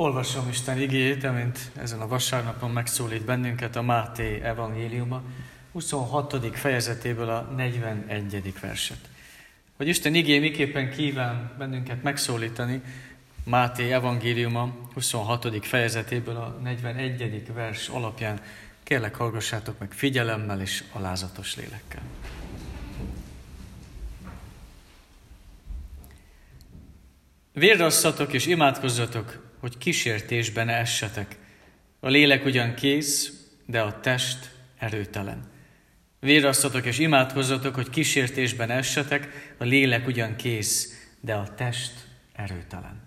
Olvasom Isten igéjét, amint ezen a vasárnapon megszólít bennünket a Máté evangéliuma, 26. fejezetéből a 41. verset. Hogy Isten igé miképpen kíván bennünket megszólítani, Máté evangéliuma 26. fejezetéből a 41. vers alapján kérlek hallgassátok meg figyelemmel és alázatos lélekkel. Vérrasszatok és imádkozzatok, hogy kísértésben essetek. A lélek ugyan kész, de a test erőtelen. Vérrasszatok és imádkozzatok, hogy kísértésben essetek, a lélek ugyan kész, de a test erőtelen.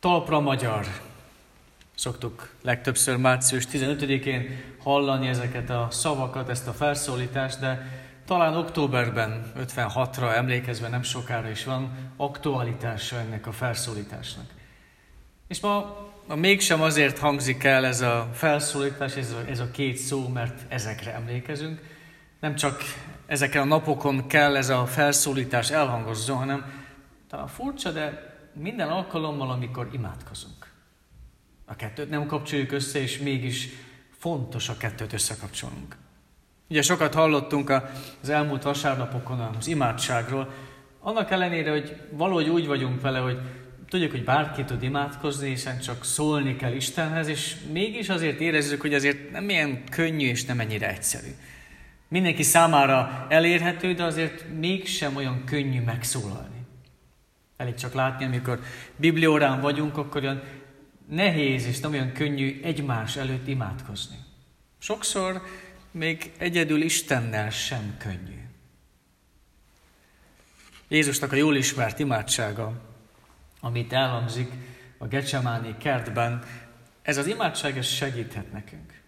Talpra magyar. Szoktuk legtöbbször március 15-én hallani ezeket a szavakat, ezt a felszólítást, de talán októberben 56-ra emlékezve nem sokára is van aktualitása ennek a felszólításnak. És ma, mégsem azért hangzik el ez a felszólítás, ez a, ez a két szó, mert ezekre emlékezünk. Nem csak ezeken a napokon kell ez a felszólítás elhangozzon, hanem talán furcsa, de minden alkalommal, amikor imádkozunk. A kettőt nem kapcsoljuk össze, és mégis fontos a kettőt összekapcsolnunk. Ugye sokat hallottunk az elmúlt vasárnapokon az imádságról, annak ellenére, hogy valahogy úgy vagyunk vele, hogy tudjuk, hogy bárki tud imádkozni, hiszen csak szólni kell Istenhez, és mégis azért érezzük, hogy azért nem ilyen könnyű és nem ennyire egyszerű. Mindenki számára elérhető, de azért mégsem olyan könnyű megszólalni. Elég csak látni, amikor bibliórán vagyunk, akkor olyan nehéz és nem olyan könnyű egymás előtt imádkozni. Sokszor még egyedül Istennel sem könnyű. Jézusnak a jól ismert imádsága, amit elhangzik a Gecsemáni kertben, ez az imádság ez segíthet nekünk.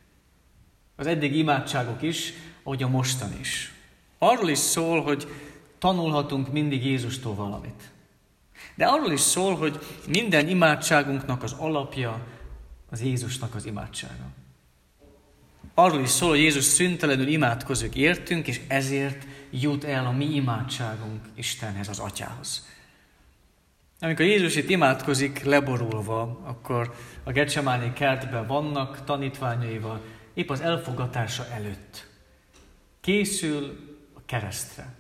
Az eddig imádságok is, ahogy a mostan is. Arról is szól, hogy tanulhatunk mindig Jézustól valamit. De arról is szól, hogy minden imádságunknak az alapja az Jézusnak az imádsága. Arról is szól, hogy Jézus szüntelenül imádkozik értünk, és ezért jut el a mi imádságunk Istenhez, az Atyához. Amikor Jézus itt imádkozik leborulva, akkor a Gecsemáni kertben vannak tanítványaival, épp az elfogatása előtt. Készül a keresztre.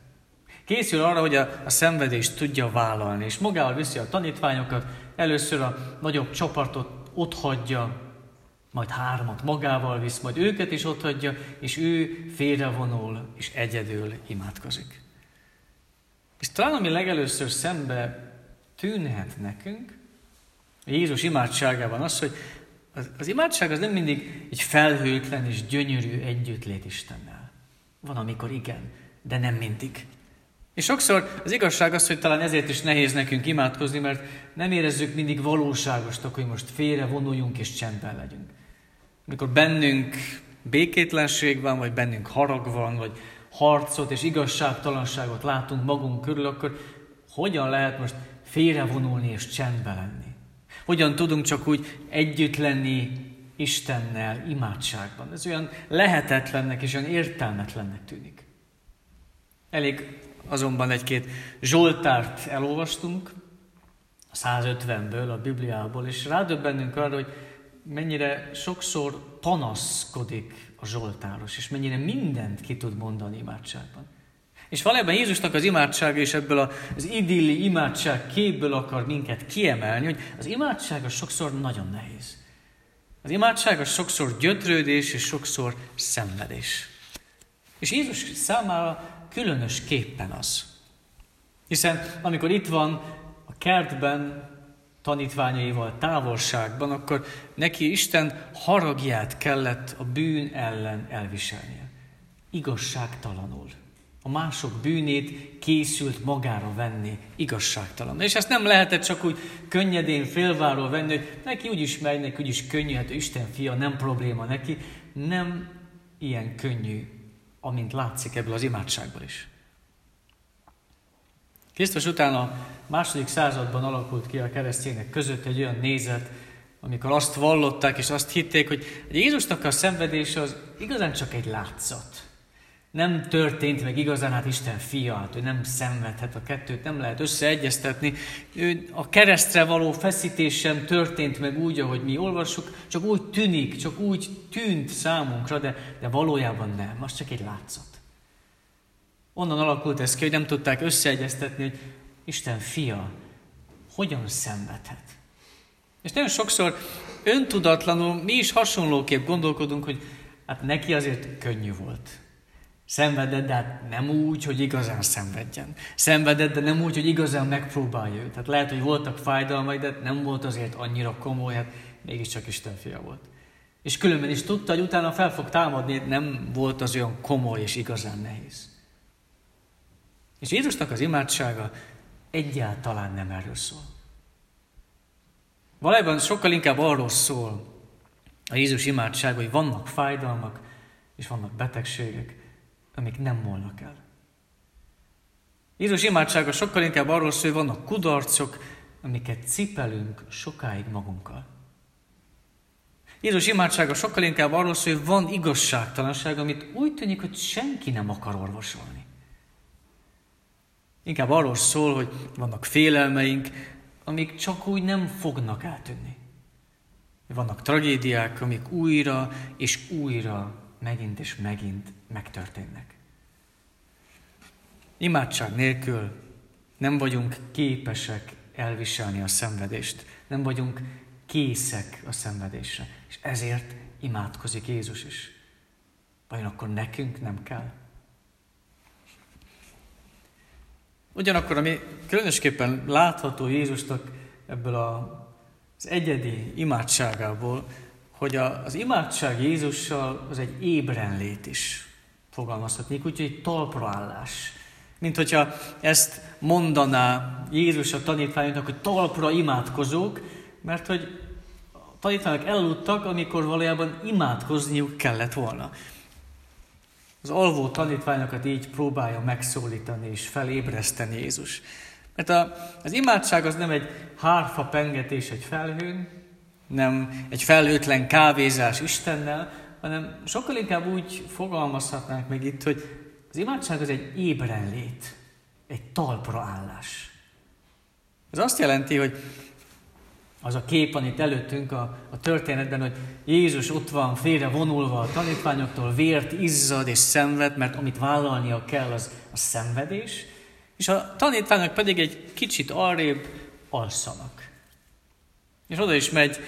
Készül arra, hogy a, a szenvedést tudja vállalni, és magával viszi a tanítványokat, először a nagyobb csapatot ott hagyja, majd hármat magával visz, majd őket is ott hagyja, és ő félrevonul, és egyedül imádkozik. És talán ami legelőször szembe tűnhet nekünk, Jézus imádságában az, hogy az, az imádság az nem mindig egy felhőtlen és gyönyörű együttlét Istennel. Van, amikor igen, de nem mindig. És sokszor az igazság az, hogy talán ezért is nehéz nekünk imádkozni, mert nem érezzük mindig valóságosnak, hogy most félre vonuljunk és csendben legyünk. Amikor bennünk békétlenség van, vagy bennünk harag van, vagy harcot és igazságtalanságot látunk magunk körül, akkor hogyan lehet most félrevonulni és csendben lenni? Hogyan tudunk csak úgy együtt lenni Istennel imádságban? Ez olyan lehetetlennek és olyan értelmetlennek tűnik. Elég azonban egy-két Zsoltárt elolvastunk, a 150-ből, a Bibliából, és rádöbbennünk arra, hogy mennyire sokszor panaszkodik a Zsoltáros, és mennyire mindent ki tud mondani imádságban. És valójában Jézusnak az imádsága és ebből az idilli imádság képből akar minket kiemelni, hogy az imádság az sokszor nagyon nehéz. Az imádság az sokszor gyötrődés és sokszor szenvedés. És Jézus számára különösképpen az. Hiszen amikor itt van a kertben tanítványaival távolságban, akkor neki Isten haragját kellett a bűn ellen elviselnie. Igazságtalanul. A mások bűnét készült magára venni igazságtalan. És ezt nem lehetett csak úgy könnyedén félváról venni, hogy neki úgyis megy, neki úgyis könnyű, hát Isten fia, nem probléma neki. Nem ilyen könnyű amint látszik ebből az imádságból is. Krisztus után a második században alakult ki a keresztények között egy olyan nézet, amikor azt vallották és azt hitték, hogy Jézusnak a szenvedése az igazán csak egy látszat. Nem történt meg igazán, hát Isten fia, hát ő nem szenvedhet, a kettőt nem lehet összeegyeztetni. Ő a keresztre való feszítés sem történt meg úgy, ahogy mi olvassuk, csak úgy tűnik, csak úgy tűnt számunkra, de, de valójában nem, az csak egy látszat. Onnan alakult ez ki, hogy nem tudták összeegyeztetni, hogy Isten fia hogyan szenvedhet. És nagyon sokszor öntudatlanul mi is hasonlóképp gondolkodunk, hogy hát neki azért könnyű volt. Szenvedett, de hát nem úgy, hogy igazán szenvedjen. Szenvedett, de nem úgy, hogy igazán megpróbálja őt. Tehát lehet, hogy voltak fájdalmai, de nem volt azért annyira komoly, hát mégiscsak Isten fia volt. És különben is tudta, hogy utána fel fog támadni, nem volt az olyan komoly és igazán nehéz. És Jézusnak az imádsága egyáltalán nem erről szól. Valójában sokkal inkább arról szól a Jézus imádság, hogy vannak fájdalmak, és vannak betegségek, amik nem molnak el. Jézus imádsága sokkal inkább arról szól, hogy vannak kudarcok, amiket cipelünk sokáig magunkkal. Jézus imádsága sokkal inkább arról szól, hogy van igazságtalanság, amit úgy tűnik, hogy senki nem akar orvosolni. Inkább arról szól, hogy vannak félelmeink, amik csak úgy nem fognak eltűnni. Vannak tragédiák, amik újra és újra, megint és megint megtörténnek. Imádság nélkül nem vagyunk képesek elviselni a szenvedést, nem vagyunk készek a szenvedésre, és ezért imádkozik Jézus is. Vajon akkor nekünk nem kell? Ugyanakkor, ami különösképpen látható Jézusnak ebből a, az egyedi imádságából, hogy az imádság Jézussal az egy ébrenlét is fogalmazhatnék, úgyhogy egy talpraállás. Mint hogyha ezt mondaná Jézus a tanítványoknak, hogy talpra imádkozók, mert hogy a tanítványok elaludtak, amikor valójában imádkozniuk kellett volna. Az alvó tanítványokat így próbálja megszólítani és felébreszteni Jézus. Mert a, az imádság az nem egy hárfa pengetés egy felhőn, nem egy felhőtlen kávézás Istennel, hanem sokkal inkább úgy fogalmazhatnánk meg itt, hogy az imádság az egy ébrenlét, egy talpra állás. Ez azt jelenti, hogy az a kép van előttünk a, a történetben, hogy Jézus ott van félre vonulva a tanítványoktól, vért, izzad és szenved, mert amit vállalnia kell, az a szenvedés, és a tanítványok pedig egy kicsit arrébb alszanak. És oda is megy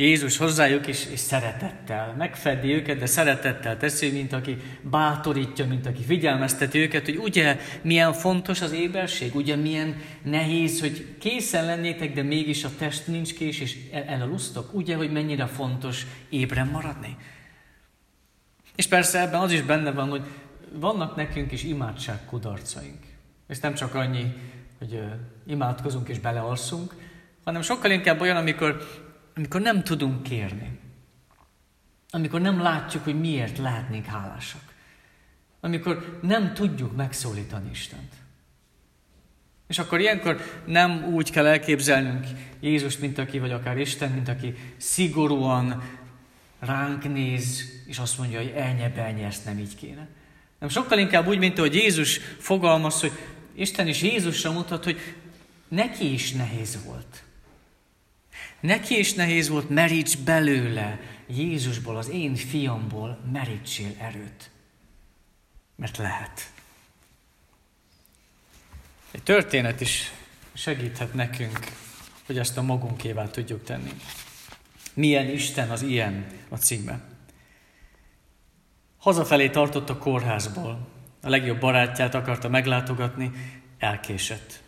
Jézus hozzájuk is, és szeretettel megfedi őket, de szeretettel teszi, mint aki bátorítja, mint aki figyelmezteti őket, hogy ugye milyen fontos az éberség, ugye milyen nehéz, hogy készen lennétek, de mégis a test nincs kés, és elalusztok, ugye, hogy mennyire fontos ébren maradni. És persze ebben az is benne van, hogy vannak nekünk is imádság kudarcaink. Ez nem csak annyi, hogy imádkozunk és belealszunk, hanem sokkal inkább olyan, amikor amikor nem tudunk kérni, amikor nem látjuk, hogy miért lehetnénk hálásak, amikor nem tudjuk megszólítani Istent. És akkor ilyenkor nem úgy kell elképzelnünk Jézus, mint aki, vagy akár Isten, mint aki szigorúan ránk néz, és azt mondja, hogy elnye, belnye, ezt nem így kéne. Nem sokkal inkább úgy, mint ahogy Jézus fogalmaz, hogy Isten is Jézusra mutat, hogy neki is nehéz volt. Neki is nehéz volt, meríts belőle, Jézusból, az én fiamból merítsél erőt. Mert lehet. Egy történet is segíthet nekünk, hogy ezt a magunkévá tudjuk tenni. Milyen Isten az ilyen a címe. Hazafelé tartott a kórházból. A legjobb barátját akarta meglátogatni, elkésett.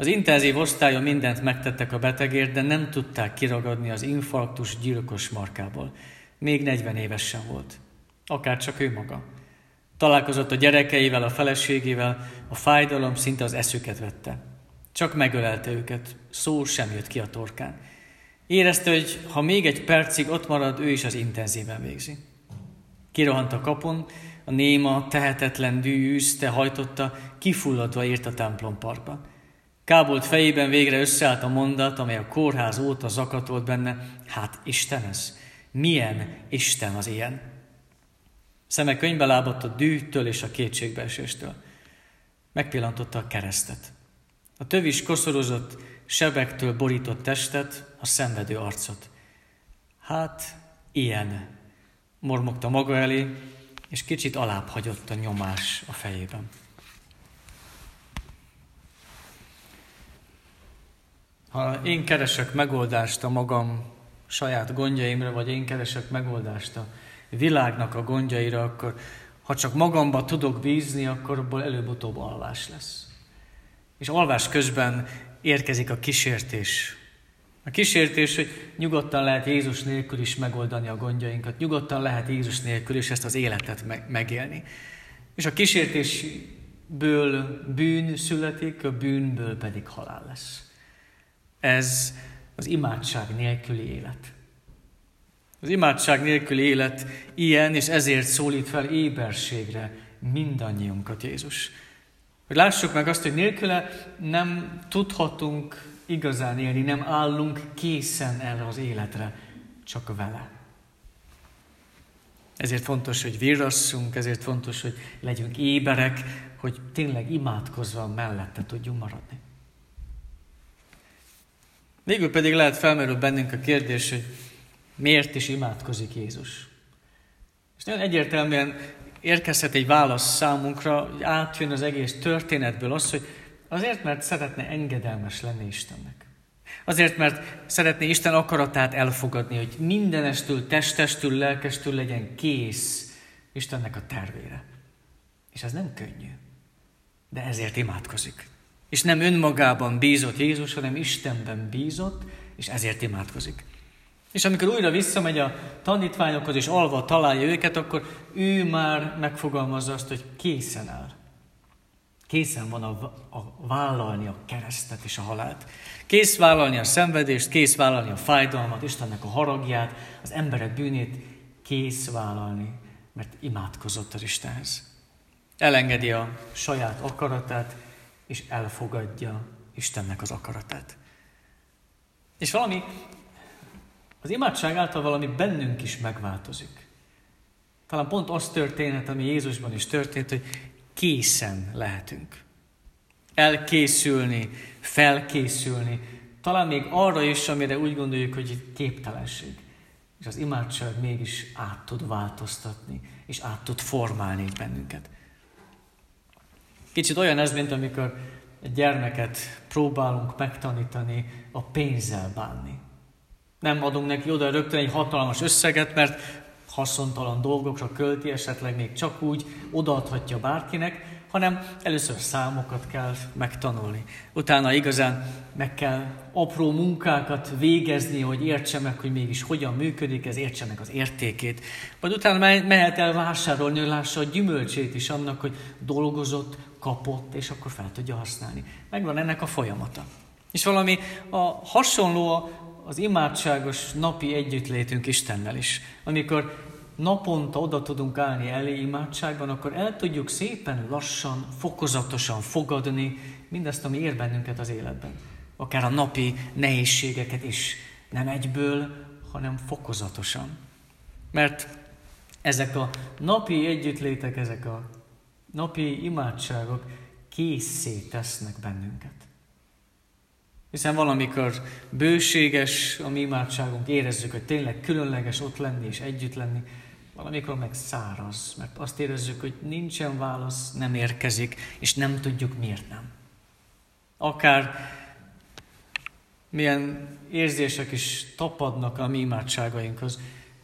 Az intenzív osztályon mindent megtettek a betegért, de nem tudták kiragadni az infarktus gyilkos markából. Még 40 éves sem volt. Akár csak ő maga. Találkozott a gyerekeivel, a feleségével, a fájdalom szinte az eszüket vette. Csak megölelte őket, szó sem jött ki a torkán. Érezte, hogy ha még egy percig ott marad, ő is az intenzíven végzi. Kirohant a kapun, a néma, tehetetlen dű űzte, hajtotta, kifulladva ért a templomparkba. Kábolt fejében végre összeállt a mondat, amely a kórház óta zakatolt benne. Hát Isten ez. Milyen Isten az ilyen? Szeme könyvbe lábadt a dűtől és a kétségbeeséstől. Megpillantotta a keresztet. A tövis koszorozott, sebektől borított testet, a szenvedő arcot. Hát, ilyen, mormogta maga elé, és kicsit alább hagyott a nyomás a fejében. Ha én keresek megoldást a magam saját gondjaimra, vagy én keresek megoldást a világnak a gondjaira, akkor ha csak magamba tudok bízni, akkor abból előbb-utóbb alvás lesz. És alvás közben érkezik a kísértés. A kísértés, hogy nyugodtan lehet Jézus nélkül is megoldani a gondjainkat, nyugodtan lehet Jézus nélkül is ezt az életet megélni. És a kísértésből bűn születik, a bűnből pedig halál lesz. Ez az imádság nélküli élet. Az imádság nélküli élet ilyen, és ezért szólít fel éberségre mindannyiunkat Jézus. Hogy lássuk meg azt, hogy nélküle nem tudhatunk igazán élni, nem állunk készen erre az életre, csak vele. Ezért fontos, hogy virrasszunk, ezért fontos, hogy legyünk éberek, hogy tényleg imádkozva mellette tudjunk maradni. Végül pedig lehet felmerül bennünk a kérdés, hogy miért is imádkozik Jézus. És nagyon egyértelműen érkezhet egy válasz számunkra, hogy átjön az egész történetből az, hogy azért, mert szeretne engedelmes lenni Istennek. Azért, mert szeretné Isten akaratát elfogadni, hogy mindenestől, testestől, lelkestől legyen kész Istennek a tervére. És ez nem könnyű. De ezért imádkozik. És nem önmagában bízott Jézus, hanem Istenben bízott, és ezért imádkozik. És amikor újra visszamegy a tanítványokhoz, és alva találja őket, akkor ő már megfogalmazza azt, hogy készen áll. Készen van a, a vállalni a keresztet és a halált. Kész vállalni a szenvedést, kész vállalni a fájdalmat, Istennek a haragját, az emberek bűnét, kész vállalni, mert imádkozott az Istenhez. Elengedi a saját akaratát, és elfogadja Istennek az akaratát. És valami, az imádság által valami bennünk is megváltozik. Talán pont az történet, ami Jézusban is történt, hogy készen lehetünk. Elkészülni, felkészülni, talán még arra is, amire úgy gondoljuk, hogy képtelenség. És az imádság mégis át tud változtatni, és át tud formálni bennünket. Kicsit olyan ez, mint amikor egy gyermeket próbálunk megtanítani a pénzzel bánni. Nem adunk neki oda rögtön egy hatalmas összeget, mert haszontalan dolgokra költi, esetleg még csak úgy odaadhatja bárkinek, hanem először számokat kell megtanulni. Utána igazán meg kell apró munkákat végezni, hogy értse meg, hogy mégis hogyan működik, ez értse meg az értékét. Vagy utána mehet el vásárolni, hogy lássa a gyümölcsét is annak, hogy dolgozott, kapott, és akkor fel tudja használni. Megvan ennek a folyamata. És valami a hasonló az imádságos napi együttlétünk Istennel is. Amikor naponta oda tudunk állni elé imádságban, akkor el tudjuk szépen lassan, fokozatosan fogadni mindezt, ami ér bennünket az életben. Akár a napi nehézségeket is. Nem egyből, hanem fokozatosan. Mert ezek a napi együttlétek, ezek a napi imádságok készé tesznek bennünket. Hiszen valamikor bőséges a mi imádságunk, érezzük, hogy tényleg különleges ott lenni és együtt lenni, valamikor meg száraz, mert azt érezzük, hogy nincsen válasz, nem érkezik, és nem tudjuk miért nem. Akár milyen érzések is tapadnak a mi imádságainkhoz.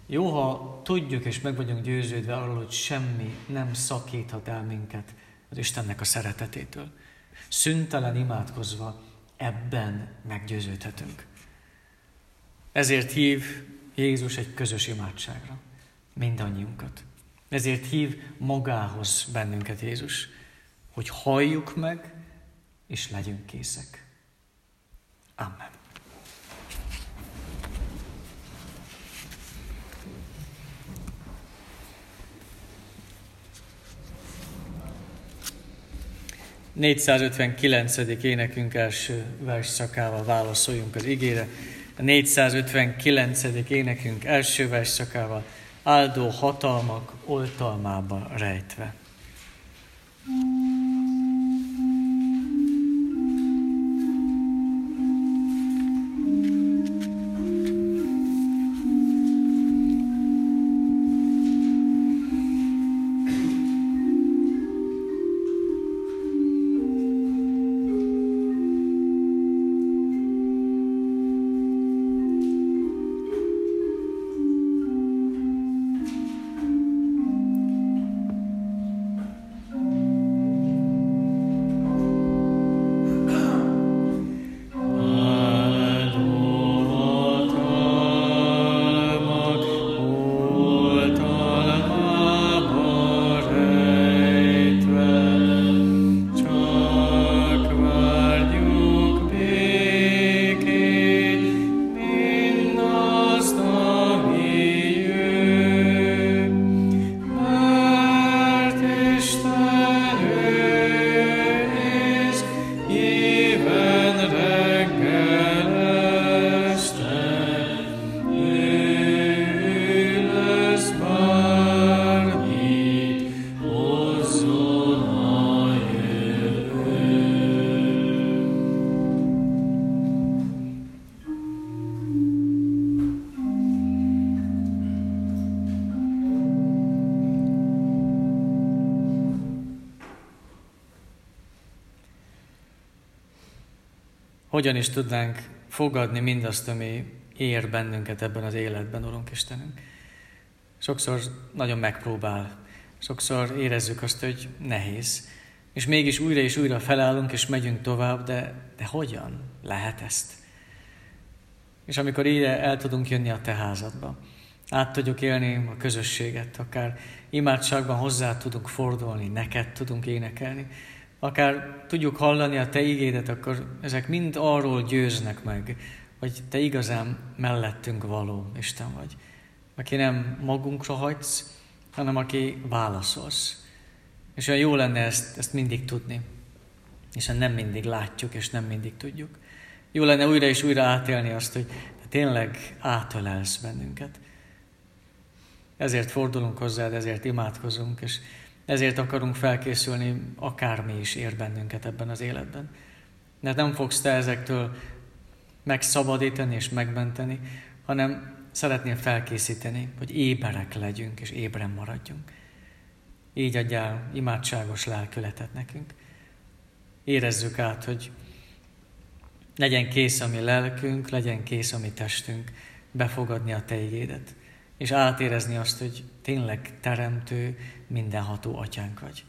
Jó, ha tudjuk és meg vagyunk győződve arról, hogy semmi nem szakíthat el minket az Istennek a szeretetétől. Szüntelen imádkozva ebben meggyőződhetünk. Ezért hív Jézus egy közös imádságra mindannyiunkat. Ezért hív magához bennünket Jézus, hogy halljuk meg, és legyünk készek. Amen. 459. énekünk első versszakával válaszoljunk az igére. A 459. énekünk első versszakával áldó hatalmak oltalmába rejtve. Hogyan is tudnánk fogadni mindazt, ami ér bennünket ebben az életben, Urunk Istenünk. Sokszor nagyon megpróbál, sokszor érezzük azt, hogy nehéz, és mégis újra és újra felállunk, és megyünk tovább, de, de hogyan lehet ezt? És amikor ide el tudunk jönni a te házadba, át tudjuk élni a közösséget, akár imádságban hozzá tudunk fordulni, neked tudunk énekelni, akár tudjuk hallani a Te igédet, akkor ezek mind arról győznek meg, hogy Te igazán mellettünk való Isten vagy. Aki nem magunkra hagysz, hanem aki válaszolsz. És olyan jó lenne ezt, ezt mindig tudni, hiszen nem mindig látjuk, és nem mindig tudjuk. Jó lenne újra és újra átélni azt, hogy te tényleg átölelsz bennünket. Ezért fordulunk hozzád, ezért imádkozunk, és ezért akarunk felkészülni, akármi is ér bennünket ebben az életben. Mert nem fogsz te ezektől megszabadítani és megmenteni, hanem szeretnél felkészíteni, hogy éberek legyünk és ébren maradjunk. Így adjál imádságos lelkületet nekünk. Érezzük át, hogy legyen kész a mi lelkünk, legyen kész a mi testünk befogadni a Te igédet és átérezni azt, hogy tényleg teremtő, mindenható atyánk vagy.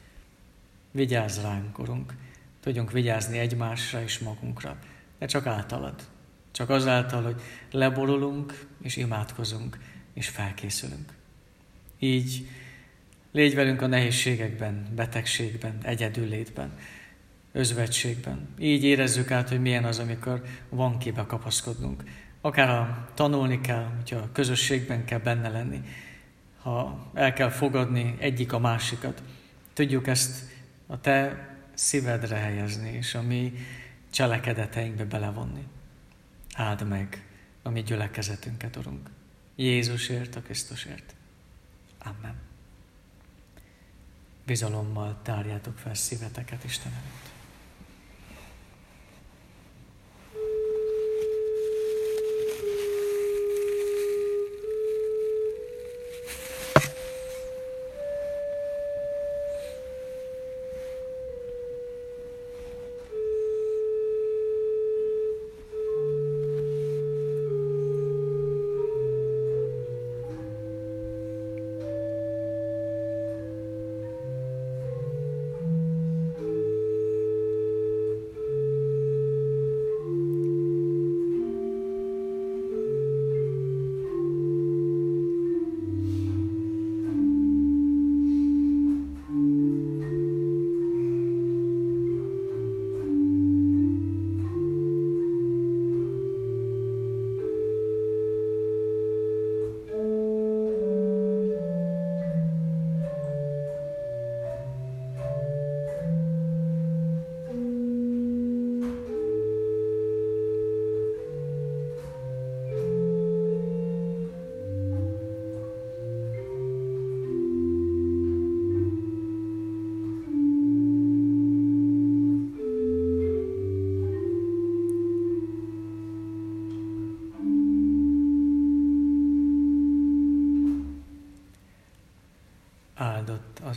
Vigyázz ránk, Urunk, tudjunk vigyázni egymásra és magunkra, de csak általad. Csak azáltal, hogy leborulunk és imádkozunk és felkészülünk. Így légy velünk a nehézségekben, betegségben, egyedüllétben, özvegységben. Így érezzük át, hogy milyen az, amikor van kibe kapaszkodnunk, Akár ha tanulni kell, hogyha a közösségben kell benne lenni, ha el kell fogadni egyik a másikat, tudjuk ezt a te szívedre helyezni, és a mi cselekedeteinkbe belevonni. Áld meg a mi gyülekezetünket, Urunk. Jézusért, a Krisztusért. Amen. Bizalommal tárjátok fel szíveteket Isten előtt.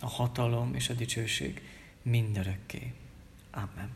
a hatalom és a dicsőség mindörökké. Amen.